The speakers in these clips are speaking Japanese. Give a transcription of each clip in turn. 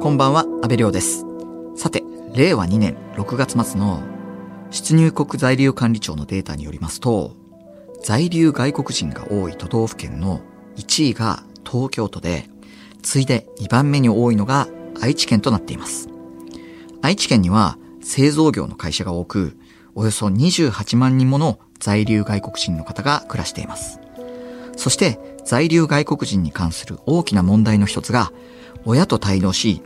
こんばんは、安部亮です。さて、令和2年6月末の出入国在留管理庁のデータによりますと、在留外国人が多い都道府県の1位が東京都で、次いで2番目に多いのが愛知県となっています。愛知県には製造業の会社が多く、およそ28万人もの在留外国人の方が暮らしています。そして、在留外国人に関する大きな問題の一つが、親と対応し、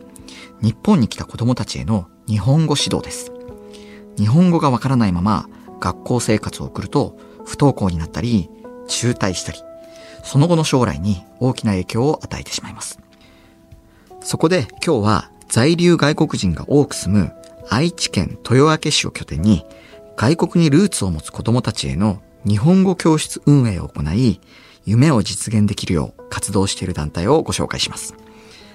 日本に来た子供たちへの日本語指導です。日本語がわからないまま学校生活を送ると不登校になったり、中退したり、その後の将来に大きな影響を与えてしまいます。そこで今日は在留外国人が多く住む愛知県豊明市を拠点に外国にルーツを持つ子供たちへの日本語教室運営を行い、夢を実現できるよう活動している団体をご紹介します。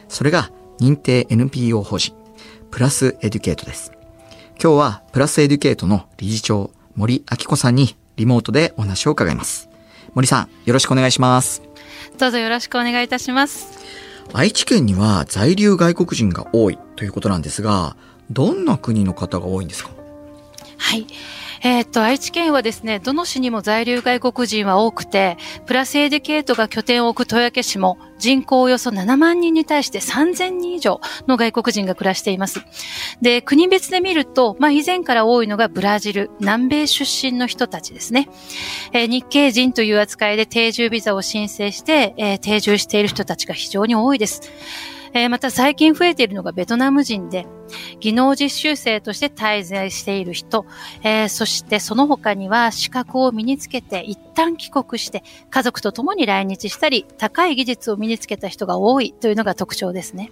それが認定 NPO 法人プラスエデュケートです。今日はプラスエデュケートの理事長森明子さんにリモートでお話を伺います。森さん、よろしくお願いします。どうぞよろしくお願いいたします。愛知県には在留外国人が多いということなんですが、どんな国の方が多いんですか？はい。えーっと、愛知県はですね、どの市にも在留外国人は多くて、プラスエデュケートが拠点を置く豊明市も人口およそ7万人に対して3000人以上の外国人が暮らしています。で、国別で見ると、まあ以前から多いのがブラジル、南米出身の人たちですね。えー日系人という扱いで定住ビザを申請して、えー定住している人たちが非常に多いです。えーまた最近増えているのがベトナム人で、技能実習生として滞在している人、えーそしてその他には資格を身につけて一旦帰国して家族と共に来日したり高い技術を身につけた人が多いというのが特徴ですね。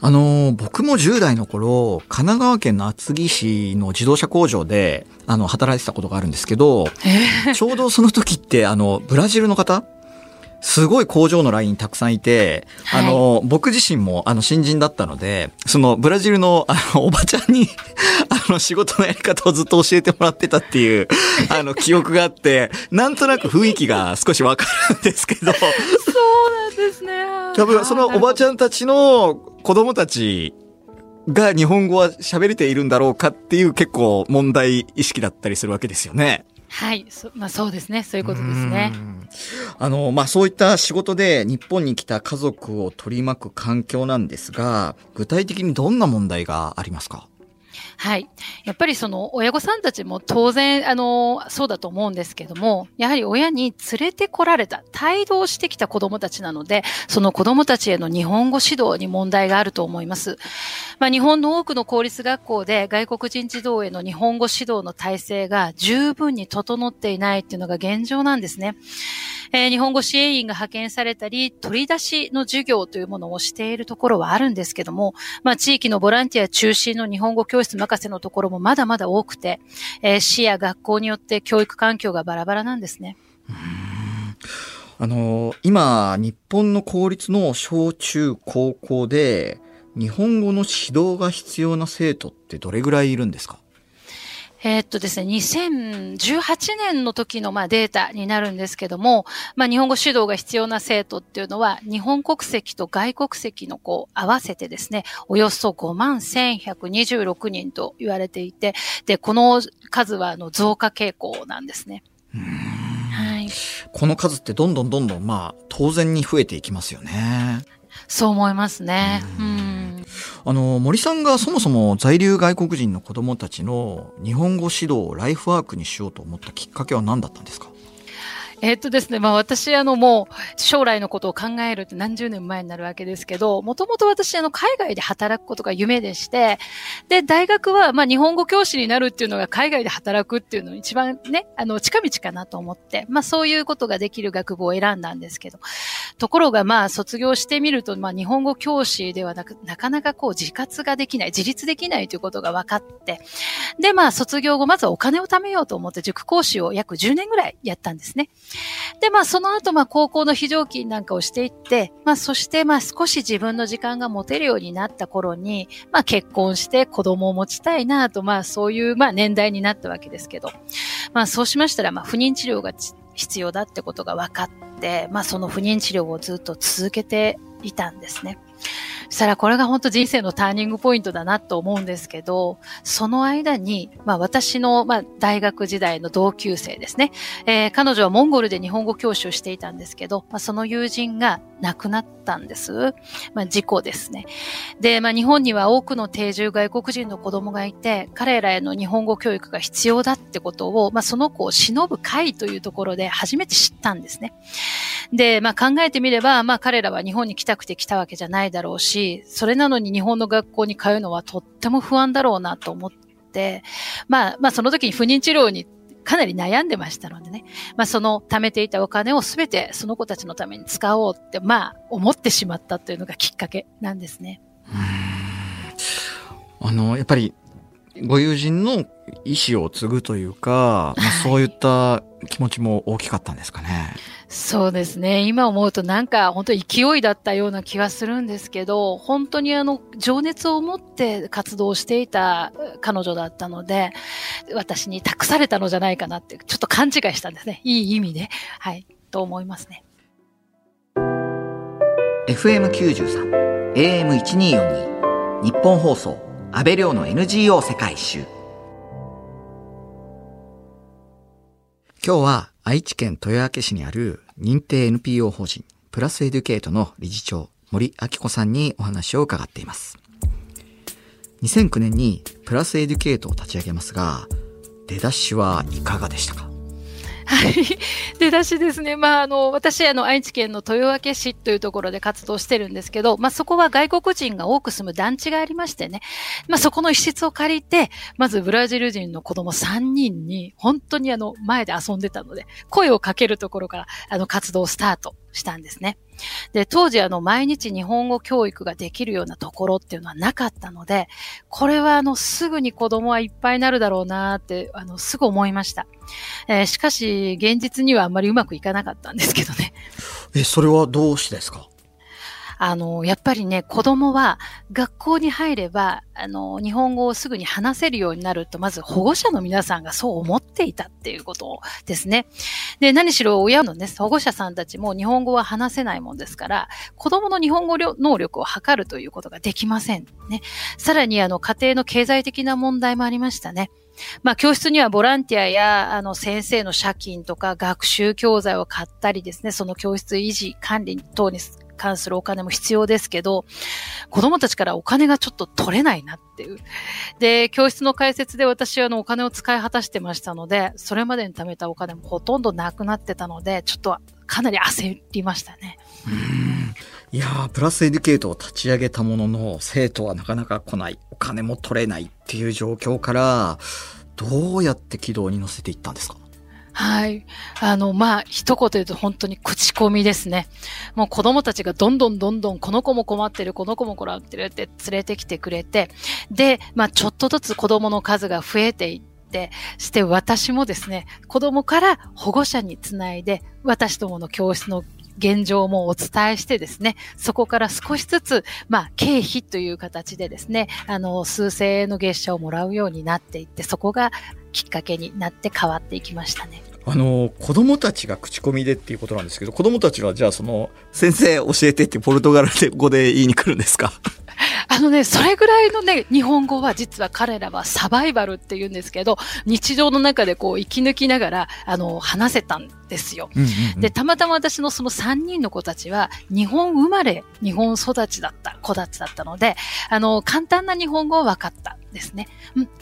あの、僕も10代の頃、神奈川県の厚木市の自動車工場で、あの、働いてたことがあるんですけど、ちょうどその時って、あの、ブラジルの方すごい工場のラインたくさんいて、あの、僕自身も、あの、新人だったので、その、ブラジルの、あの、おばちゃんに、あの、仕事のやり方をずっと教えてもらってたっていう、あの、記憶があって、なんとなく雰囲気が少しわかるんですけど、そうなんですね。多分そのおばちゃんたちの子供たちが日本語は喋れているんだろうかっていう結構問題意識だったりするわけですよね。はい。そまあそうですね。そういうことですね。あの、まあ、そういった仕事で日本に来た家族を取り巻く環境なんですが、具体的にどんな問題がありますか？はい。やっぱりその親御さんたちも当然、あの、そうだと思うんですけども、やはり親に連れてこられた、帯同してきた子供たちなので、その子供たちへの日本語指導に問題があると思います。まあ、日本の多くの公立学校で外国人児童への日本語指導の体制が十分に整っていないっていうのが現状なんですね。えー日本語支援員が派遣されたり、取り出しの授業というものをしているところはあるんですけども、まあ、地域のボランティア中心の日本語教室任せのところもまだまだ多くて、えー市や学校によって教育環境がバラバラなんですね。あの、今、日本の公立の小中高校で日本語の指導が必要な生徒ってどれぐらいいるんですか？えーっとですね、2018年の時のまあデータになるんですけども、まあ日本語指導が必要な生徒っていうのは、日本国籍と外国籍の子合わせてですね、およそ5万1126人と言われていて、で、この数はあの増加傾向なんですね。はい。この数ってどんどんどんどん、まあ、当然に増えていきますよね。そう思いますね。うん。あの、森さんがそもそも在留外国人の子供たちの日本語指導をライフワークにしようと思ったきっかけは何だったんですか？えっとですね、まあ私、あのもう将来のことを考えるって何十年前になるわけですけど、もともと私、あの海外で働くことが夢でして、で、大学はまあ日本語教師になるっていうのが海外で働くっていうの一番ね、あの近道かなと思って、まあそういうことができる学部を選んだんですけど、ところがまあ卒業してみると、まあ日本語教師ではなく、なかなかこう自活ができない、自立できないということが分かって、でまあ卒業後まずはお金を貯めようと思って塾講師を約10年ぐらいやったんですね。で、まあ、その後、まあ、高校の非常勤なんかをしていって、まあ、そして、まあ、少し自分の時間が持てるようになった頃に、まあ、結婚して子供を持ちたいなと、まあ、そういう、まあ、年代になったわけですけど、まあ、そうしましたら、まあ、不妊治療が必要だってことが分かって、まあ、その不妊治療をずっと続けていたんですね。そしたらこれが本当人生のターニングポイントだなと思うんですけど、その間に、まあ私の、まあ大学時代の同級生ですね。えー、彼女はモンゴルで日本語教師をしていたんですけど、まあその友人が亡くなったんです。まあ事故ですね。で、まあ日本には多くの定住外国人の子供がいて、彼らへの日本語教育が必要だってことを、まあその子を忍ぶ会というところで初めて知ったんですね。で、まあ考えてみれば、まあ彼らは日本に来たくて来たわけじゃないだろうし、それなのに日本の学校に通うのはとっても不安だろうなと思って、まあ、まあその時に不妊治療にかなり悩んでましたのでね。まあその貯めていたお金をすべてその子たちのために使おうって、まあ思ってしまったというのがきっかけなんですね。あの、やっぱりご友人の意思を継ぐというか、まあ、そういった気持ちも大きかったんですかね。そうですね。今思うとなんか本当勢いだったような気がするんですけど、本当にあの、情熱を持って活動していた彼女だったので、私に託されたのじゃないかなって、ちょっと勘違いしたんですね。いい意味で。はい。と思いますね。FM93、AM1242、日本放送、安倍亮の NGO 世界一周。今日は愛知県豊明市にある認定 NPO 法人プラスエデュケートの理事長森明子さんにお話を伺っています。2009年にプラスエデュケートを立ち上げますが、出だしはいかがでしたか？はい。出だしですね。まあ、あの、私、あの、愛知県の豊明市というところで活動してるんですけど、まあ、そこは外国人が多く住む団地がありましてね。まあ、そこの一室を借りて、まずブラジル人の子供3人に、本当にあの、前で遊んでたので、声をかけるところから、あの、活動をスタートしたんですね。で、当時あの、毎日日本語教育ができるようなところっていうのはなかったので、これはあの、すぐに子供はいっぱいになるだろうなって、あの、すぐ思いました。えー、しかし、現実にはあんまりうまくいかなかったんですけどね。え、それはどうしてですか？あの、やっぱりね、子供は学校に入れば、あの、日本語をすぐに話せるようになると、まず保護者の皆さんがそう思っていたっていうことですね。で、何しろ親のね、保護者さんたちも日本語は話せないもんですから、子供の日本語能力を測るということができません。ね。さらに、あの、家庭の経済的な問題もありましたね。まあ、教室にはボランティアや、あの、先生の借金とか学習教材を買ったりですね、その教室維持、管理等に関するお金も必要ですけど、子供たちからお金がちょっと取れないなっていう。で、教室の解説で私はあのお金を使い果たしてましたので、それまでに貯めたお金もほとんどなくなってたので、ちょっとかなり焦りましたね。いや、プラスエデュケートを立ち上げたものの、生徒はなかなか来ない、お金も取れないっていう状況から、どうやって軌道に乗せていったんですか？はい。あの、まあ、一言言うと本当に口コミですね。もう子供たちがどんどんどんどん、この子も困ってる、この子も困ってるって連れてきてくれて、で、まあ、ちょっとずつ子供の数が増えていって、して私もですね、子供から保護者につないで、私どもの教室の現状もお伝えしてですね、そこから少しずつ、まあ、経費という形でですね、あの、数千円の月謝をもらうようになっていって、そこがきっかけになって変わっていきましたね。あの子供たちが口コミでっていうことなんですけど子供たちはじゃあその先生教えてってポルトガル語で言いに来るんですか？あのね、それぐらいのね、日本語は実は彼らはサバイバルって言うんですけど、日常の中でこう生き抜きながら、あの、話せたんですよ。うんうんうん、で、たまたま私のその3人の子たちは、日本生まれ、日本育ちだった子たちだったので、あの、簡単な日本語は分かったですね。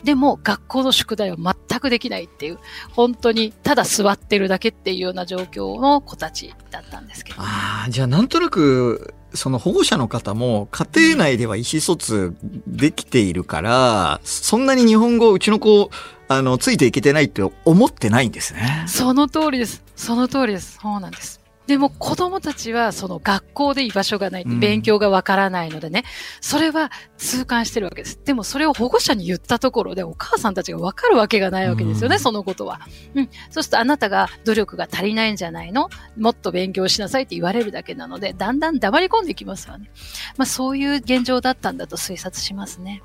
でも、学校の宿題を全くできないっていう、本当にただ座ってるだけっていうような状況の子たちだったんですけど、ああ、じゃあなんとなく、その保護者の方も家庭内では意思疎通できているから、そんなに日本語うちの子、あの、ついていけてないって思ってないんですね。その通りです。その通りです。そうなんです。でも子供たちはその学校で居場所がない、勉強がわからないのでね、それは痛感してるわけです。でもそれを保護者に言ったところでお母さんたちがわかるわけがないわけですよね、そのことは。うん。そうするとあなたが努力が足りないんじゃないの？もっと勉強しなさいって言われるだけなので、だんだん黙り込んできますよね。まあそういう現状だったんだと推察しますね。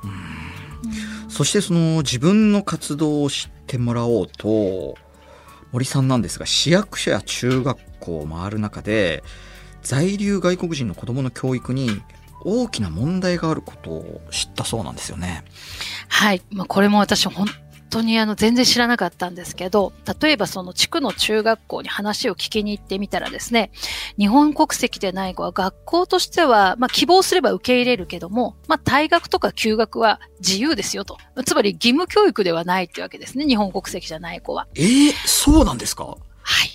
そしてその自分の活動を知ってもらおうと、森さんなんですが市役所や中学校を回る中で在留外国人の子どもの教育に大きな問題があることを知ったそうなんですよね。はい。まあ、これも私本当にあの全然知らなかったんですけど、例えばその地区の中学校に話を聞きに行ってみたらですね、日本国籍でない子は学校としては、まあ希望すれば受け入れるけども、まあ退学とか休学は自由ですよと。つまり義務教育ではないってわけですね、日本国籍じゃない子は。ええー、そうなんですか？はい。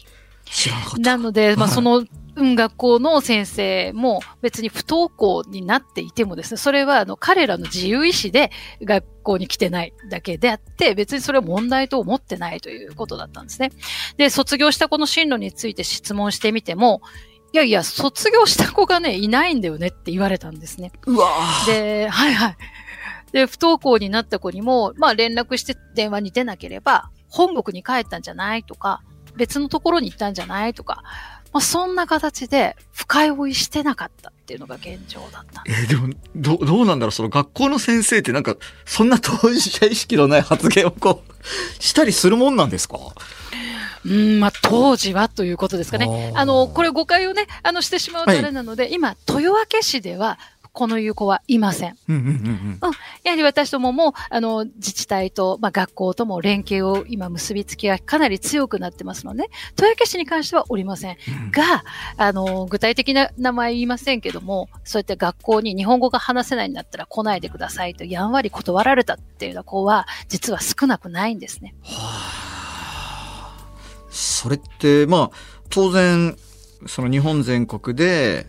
知らなかった。なので、まあその、うん、学校の先生も別に不登校になっていてもですね、それはあの彼らの自由意志で学校に来てないだけであって、別にそれは問題と思ってないということだったんですね。で、卒業した子の進路について質問してみても、いやいや、卒業した子がね、いないんだよねって言われたんですね。うわで、はいはい。で、不登校になった子にも、まあ連絡して電話に出なければ、本国に帰ったんじゃないとか、別のところに行ったんじゃないとか、まあ、そんな形で深追いしてなかったっていうのが現状だった。えー、でもどどうなんだろう？その学校の先生ってなんかそんな当事者意識のない発言をこうしたりするもんなんですか？うん、まあ、当時はということですかね。あの、これ誤解をね、あの、してしまうとあれなので、はい、今、豊明市では、このいう子はいません。うんうんうんうん、やはり私どもも、あの、自治体と、まあ、学校とも連携を今結びつきがかなり強くなってますので、豊明市に関してはおりません。うん、が、あの、具体的な名前言いませんけども、そうやって学校に日本語が話せないんだったら来ないでくださいとやんわり断られたっていうような子は、実は少なくないんですね。はあ、それって、まあ、当然、その日本全国で、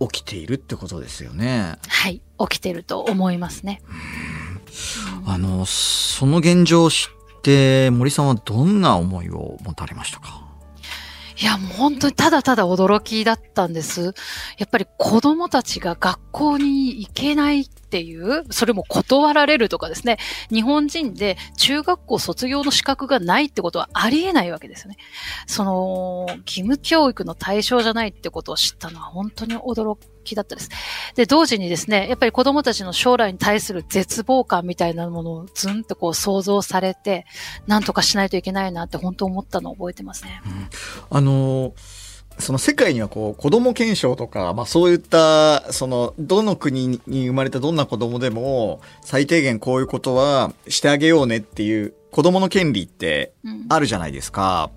起きているってことですよね。はい、起きてると思いますね。あの、その現状を知って森さんはどんな思いを持たれましたか？いや、もう本当にただただ驚きだったんです。やっぱり子供たちが学校に行けないっていう、それも断られるとかですね、日本人で中学校卒業の資格がないってことはありえないわけですよね。その、義務教育の対象じゃないってことを知ったのは本当に驚きだったです。で、同時にですね、やっぱり子供たちの将来に対する絶望感みたいなものをずんとこう想像されて、なんとかしないといけないなって本当思ったのを覚えてますね。うん、あのーその世界にはこう子供憲章とか、まあそういった、そのどの国に生まれたどんな子供でも最低限こういうことはしてあげようねっていう子供の権利ってあるじゃないですか。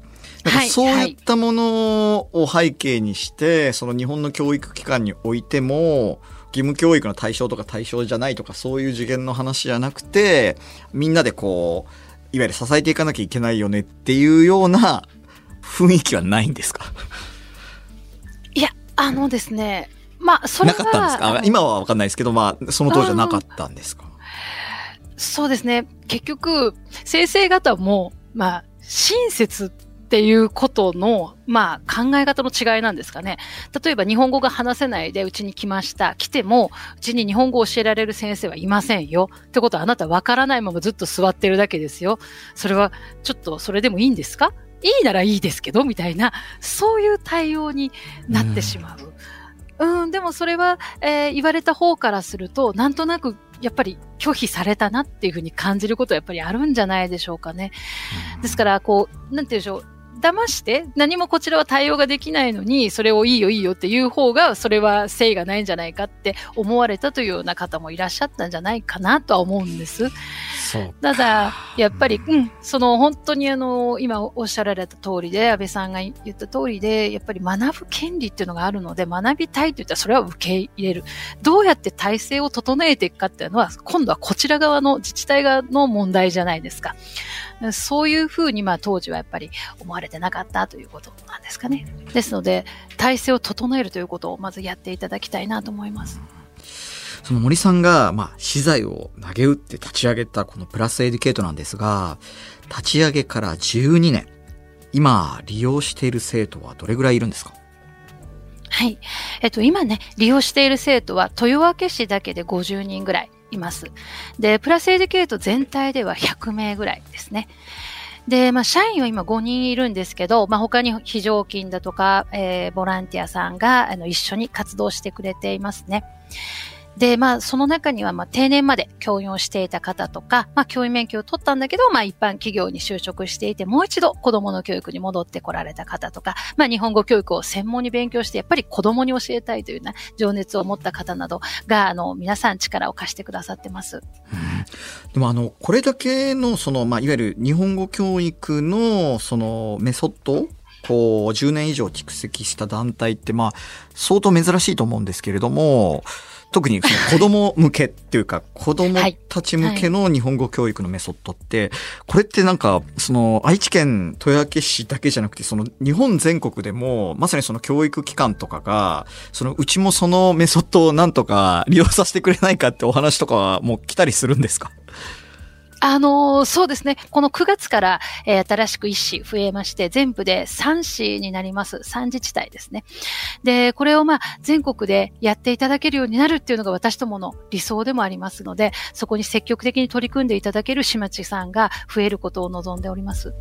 うん、かそういったものを背景にして、その日本の教育機関においても、義務教育の対象とか対象じゃないとかそういう次元の話じゃなくて、みんなでこう、いわゆる支えていかなきゃいけないよねっていうような 雰囲気はないんですか？あのですね、まあ、それは。なかったんですか？今はわかんないですけど、まあ、その当時はなかったんですか？そうですね。結局、先生方も、まあ、親切っていうことの、まあ、考え方の違いなんですかね。例えば、日本語が話せないでうちに来ました。来ても、うちに日本語を教えられる先生はいませんよ。ってことは、あなたわからないままずっと座ってるだけですよ。それは、ちょっと、それでもいいんですか？いいならいいですけど、みたいな、そういう対応になってしまう。うん、うん、でもそれは、えー、言われた方からすると、なんとなく、やっぱり拒否されたなっていうふうに感じることはやっぱりあるんじゃないでしょうかね。ですから、こう、なんて言うんでしょう、騙して何もこちらは対応ができないのに、それをいいよいいよっていう方が、それは誠意がないんじゃないかって思われたというような方もいらっしゃったんじゃないかなとは思うんです。ただ、やっぱり、うん、その本当にあの、今おっしゃられた通りで、安倍さんが言った通りで、やっぱり学ぶ権利っていうのがあるので、学びたいと言ったらそれは受け入れる。どうやって体制を整えていくかっていうのは、今度はこちら側の自治体側の問題じゃないですか。そういうふうに、まあ当時はやっぱり思われてなかったということなんですかね。ですので、体制を整えるということをまずやっていただきたいなと思います。その森さんが、まあ、資材を投げ打って立ち上げたこのプラスエデュケートなんですが、立ち上げから12年、今利用している生徒はどれぐらいいるんですか？はい。えっと、今ね、利用している生徒は豊明市だけで50人ぐらいいます。で、プラスエデュケート全体では100名ぐらいですね。で、まあ、社員は今5人いるんですけど、まあ、他に非常勤だとか、えー、ボランティアさんが、あの、一緒に活動してくれていますね。で、まあ、その中には、まあ、定年まで教員をしていた方とか、まあ、教員免許を取ったんだけど、まあ、一般企業に就職していて、もう一度子供の教育に戻ってこられた方とか、まあ、日本語教育を専門に勉強して、やっぱり子供に教えたいというような情熱を持った方などが、あの、皆さん力を貸してくださってます。でも、あの、これだけの、その、まあ、いわゆる日本語教育の、その、メソッドこう、10年以上蓄積した団体って、まあ、相当珍しいと思うんですけれども、特にその子供向けっていうか、子供たち向けの日本語教育のメソッドって、これってなんか、その愛知県豊明市だけじゃなくて、その日本全国でも、まさにその教育機関とかが、そのうちもそのメソッドをなんとか利用させてくれないかってお話とかはもう来たりするんですか？あのー、そうですね。この9月から、えー、新しく1市増えまして、全部で3市になります。3自治体ですね。で、これをまあ、全国でやっていただけるようになるっていうのが私どもの理想でもありますので、そこに積極的に取り組んでいただける市町さんが増えることを望んでおります。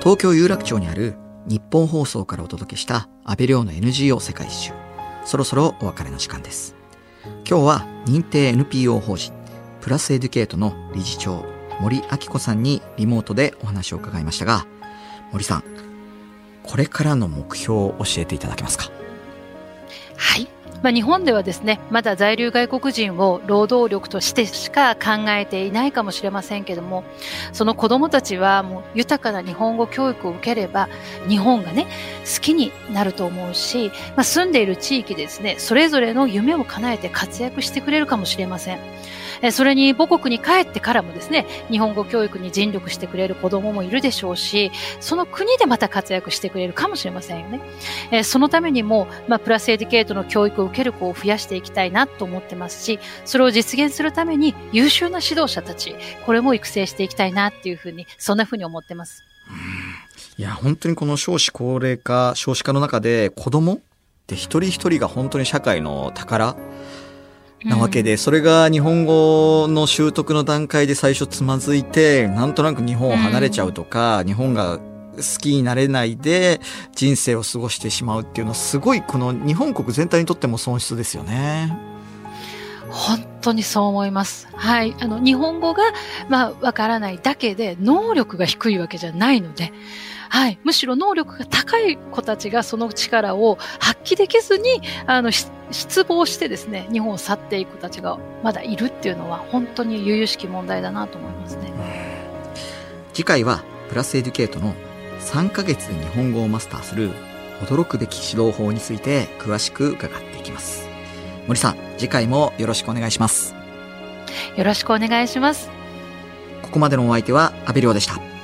東京有楽町にある日本放送からお届けした安倍亮の NGO 世界一周。そろそろお別れの時間です。今日は認定 NPO 法人プラスエデュケートの理事長森明子さんにリモートでお話を伺いましたが、森さん、これからの目標を教えていただけますか？はい。まあ、日本ではですね、まだ在留外国人を労働力としてしか考えていないかもしれませんけども、その子どもたちはもう豊かな日本語教育を受ければ、日本がね、好きになると思うし、まあ、住んでいる地域でですね、それぞれの夢を叶えて活躍してくれるかもしれません。それに母国に帰ってからもですね、日本語教育に尽力してくれる子供もいるでしょうし、その国でまた活躍してくれるかもしれませんよね。そのためにも、まあ、プラスエディケートの教育を受ける子を増やしていきたいなと思ってますし、それを実現するために優秀な指導者たち、これも育成していきたいなっていうふうに、そんなふうに思ってます。いや、本当にこの少子高齢化、少子化の中で子供って一人一人が本当に社会の宝なわけで、それが日本語の習得の段階で最初つまずいて、なんとなく日本を離れちゃうとか、日本が好きになれないで人生を過ごしてしまうっていうのはすごいこの日本国全体にとっても損失ですよね。本当にそう思います。はい。あの、日本語が、まあ、わからないだけで、能力が低いわけじゃないので、はい。むしろ能力が高い子たちがその力を発揮できずに、あの、失望してですね、日本を去っていく子たちがまだいるっていうのは、本当に悠々しき問題だなと思いますね。次回は、プラスエデュケートの3ヶ月で日本語をマスターする驚くべき指導法について詳しく伺っていきます。森さん、次回もよろしくお願いします。よろしくお願いします。ここまでのお相手は阿部亮でした。